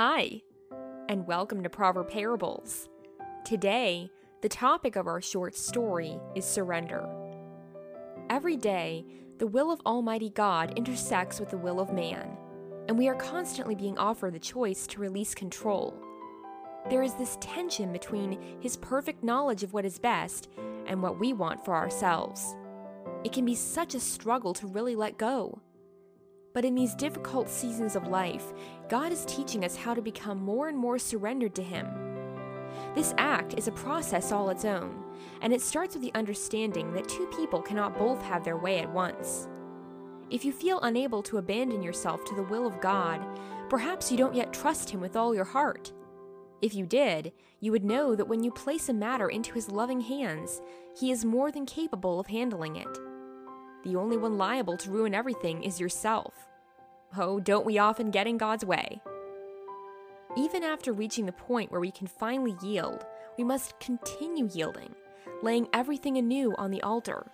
Hi, and welcome to Proverb Parables. Today, the topic of our short story is surrender. Every day, the will of Almighty God intersects with the will of man, and we are constantly being offered the choice to release control. There is this tension between His perfect knowledge of what is best and what we want for ourselves. It can be such a struggle to really let go. But in these difficult seasons of life, God is teaching us how to become more and more surrendered to Him. This act is a process all its own, and it starts with the understanding that two people cannot both have their way at once. If you feel unable to abandon yourself to the will of God, perhaps you don't yet trust Him with all your heart. If you did, you would know that when you place a matter into His loving hands, He is more than capable of handling it. The only one liable to ruin everything is yourself. Oh, don't we often get in God's way? Even after reaching the point where we can finally yield, we must continue yielding, laying everything anew on the altar.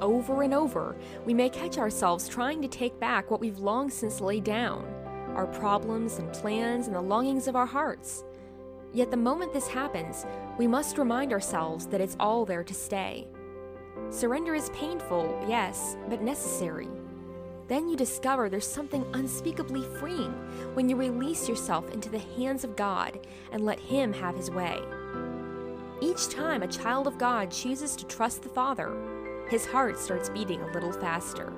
Over and over, we may catch ourselves trying to take back what we've long since laid down our problems and plans and the longings of our hearts. Yet the moment this happens, we must remind ourselves that it's all there to stay. Surrender is painful, yes, but necessary. Then you discover there's something unspeakably freeing when you release yourself into the hands of God and let Him have His way. Each time a child of God chooses to trust the Father, his heart starts beating a little faster.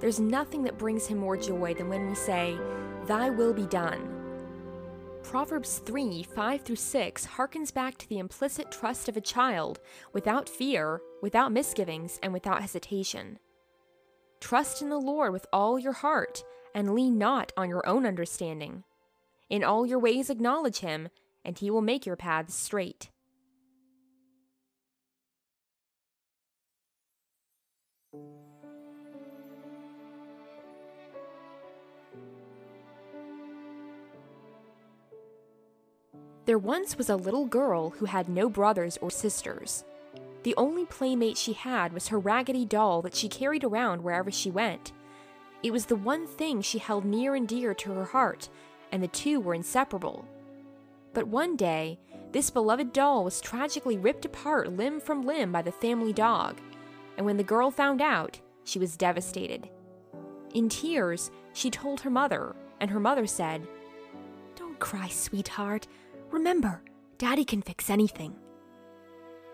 There's nothing that brings him more joy than when we say, Thy will be done. Proverbs 3 5 through 6 harkens back to the implicit trust of a child without fear, without misgivings, and without hesitation. Trust in the Lord with all your heart, and lean not on your own understanding. In all your ways acknowledge him, and he will make your paths straight. There once was a little girl who had no brothers or sisters. The only playmate she had was her raggedy doll that she carried around wherever she went. It was the one thing she held near and dear to her heart, and the two were inseparable. But one day, this beloved doll was tragically ripped apart limb from limb by the family dog, and when the girl found out, she was devastated. In tears, she told her mother, and her mother said, Don't cry, sweetheart. Remember, Daddy can fix anything.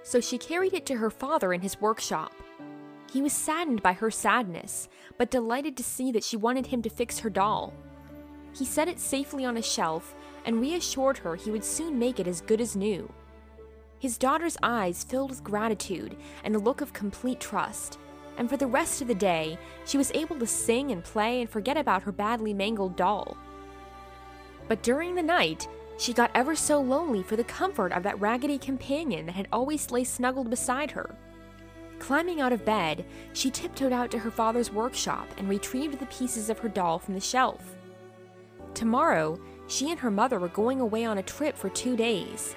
So she carried it to her father in his workshop. He was saddened by her sadness, but delighted to see that she wanted him to fix her doll. He set it safely on a shelf and reassured her he would soon make it as good as new. His daughter's eyes filled with gratitude and a look of complete trust, and for the rest of the day, she was able to sing and play and forget about her badly mangled doll. But during the night, she got ever so lonely for the comfort of that raggedy companion that had always lay snuggled beside her. Climbing out of bed, she tiptoed out to her father's workshop and retrieved the pieces of her doll from the shelf. Tomorrow, she and her mother were going away on a trip for two days.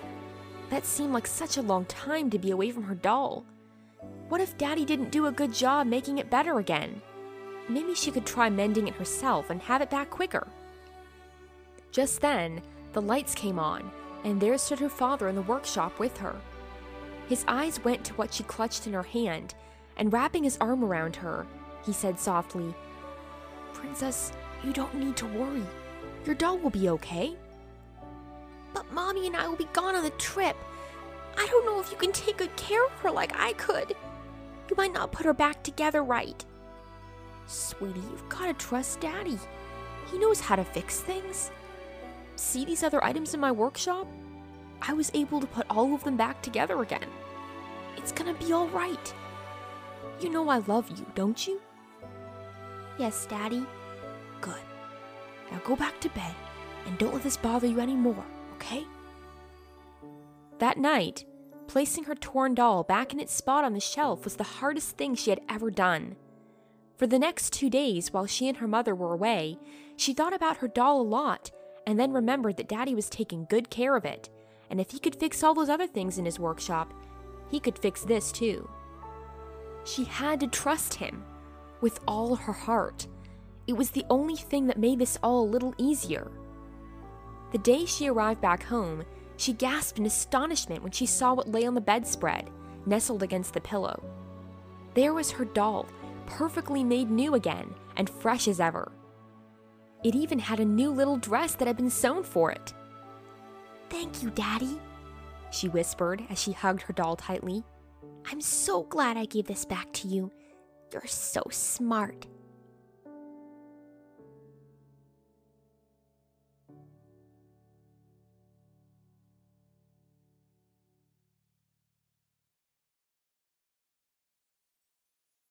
That seemed like such a long time to be away from her doll. What if Daddy didn't do a good job making it better again? Maybe she could try mending it herself and have it back quicker. Just then, the lights came on, and there stood her father in the workshop with her. His eyes went to what she clutched in her hand, and wrapping his arm around her, he said softly, Princess, you don't need to worry. Your doll will be okay. But Mommy and I will be gone on the trip. I don't know if you can take good care of her like I could. You might not put her back together right. Sweetie, you've got to trust Daddy. He knows how to fix things. See these other items in my workshop? I was able to put all of them back together again. It's gonna be alright. You know I love you, don't you? Yes, Daddy. Good. Now go back to bed and don't let this bother you anymore, okay? That night, placing her torn doll back in its spot on the shelf was the hardest thing she had ever done. For the next two days, while she and her mother were away, she thought about her doll a lot and then remembered that Daddy was taking good care of it, and if he could fix all those other things in his workshop, he could fix this too. She had to trust him with all her heart. It was the only thing that made this all a little easier. The day she arrived back home, she gasped in astonishment when she saw what lay on the bedspread, nestled against the pillow. There was her doll, perfectly made new again and fresh as ever. It even had a new little dress that had been sewn for it. Thank you, Daddy, she whispered as she hugged her doll tightly. I'm so glad I gave this back to you. You're so smart.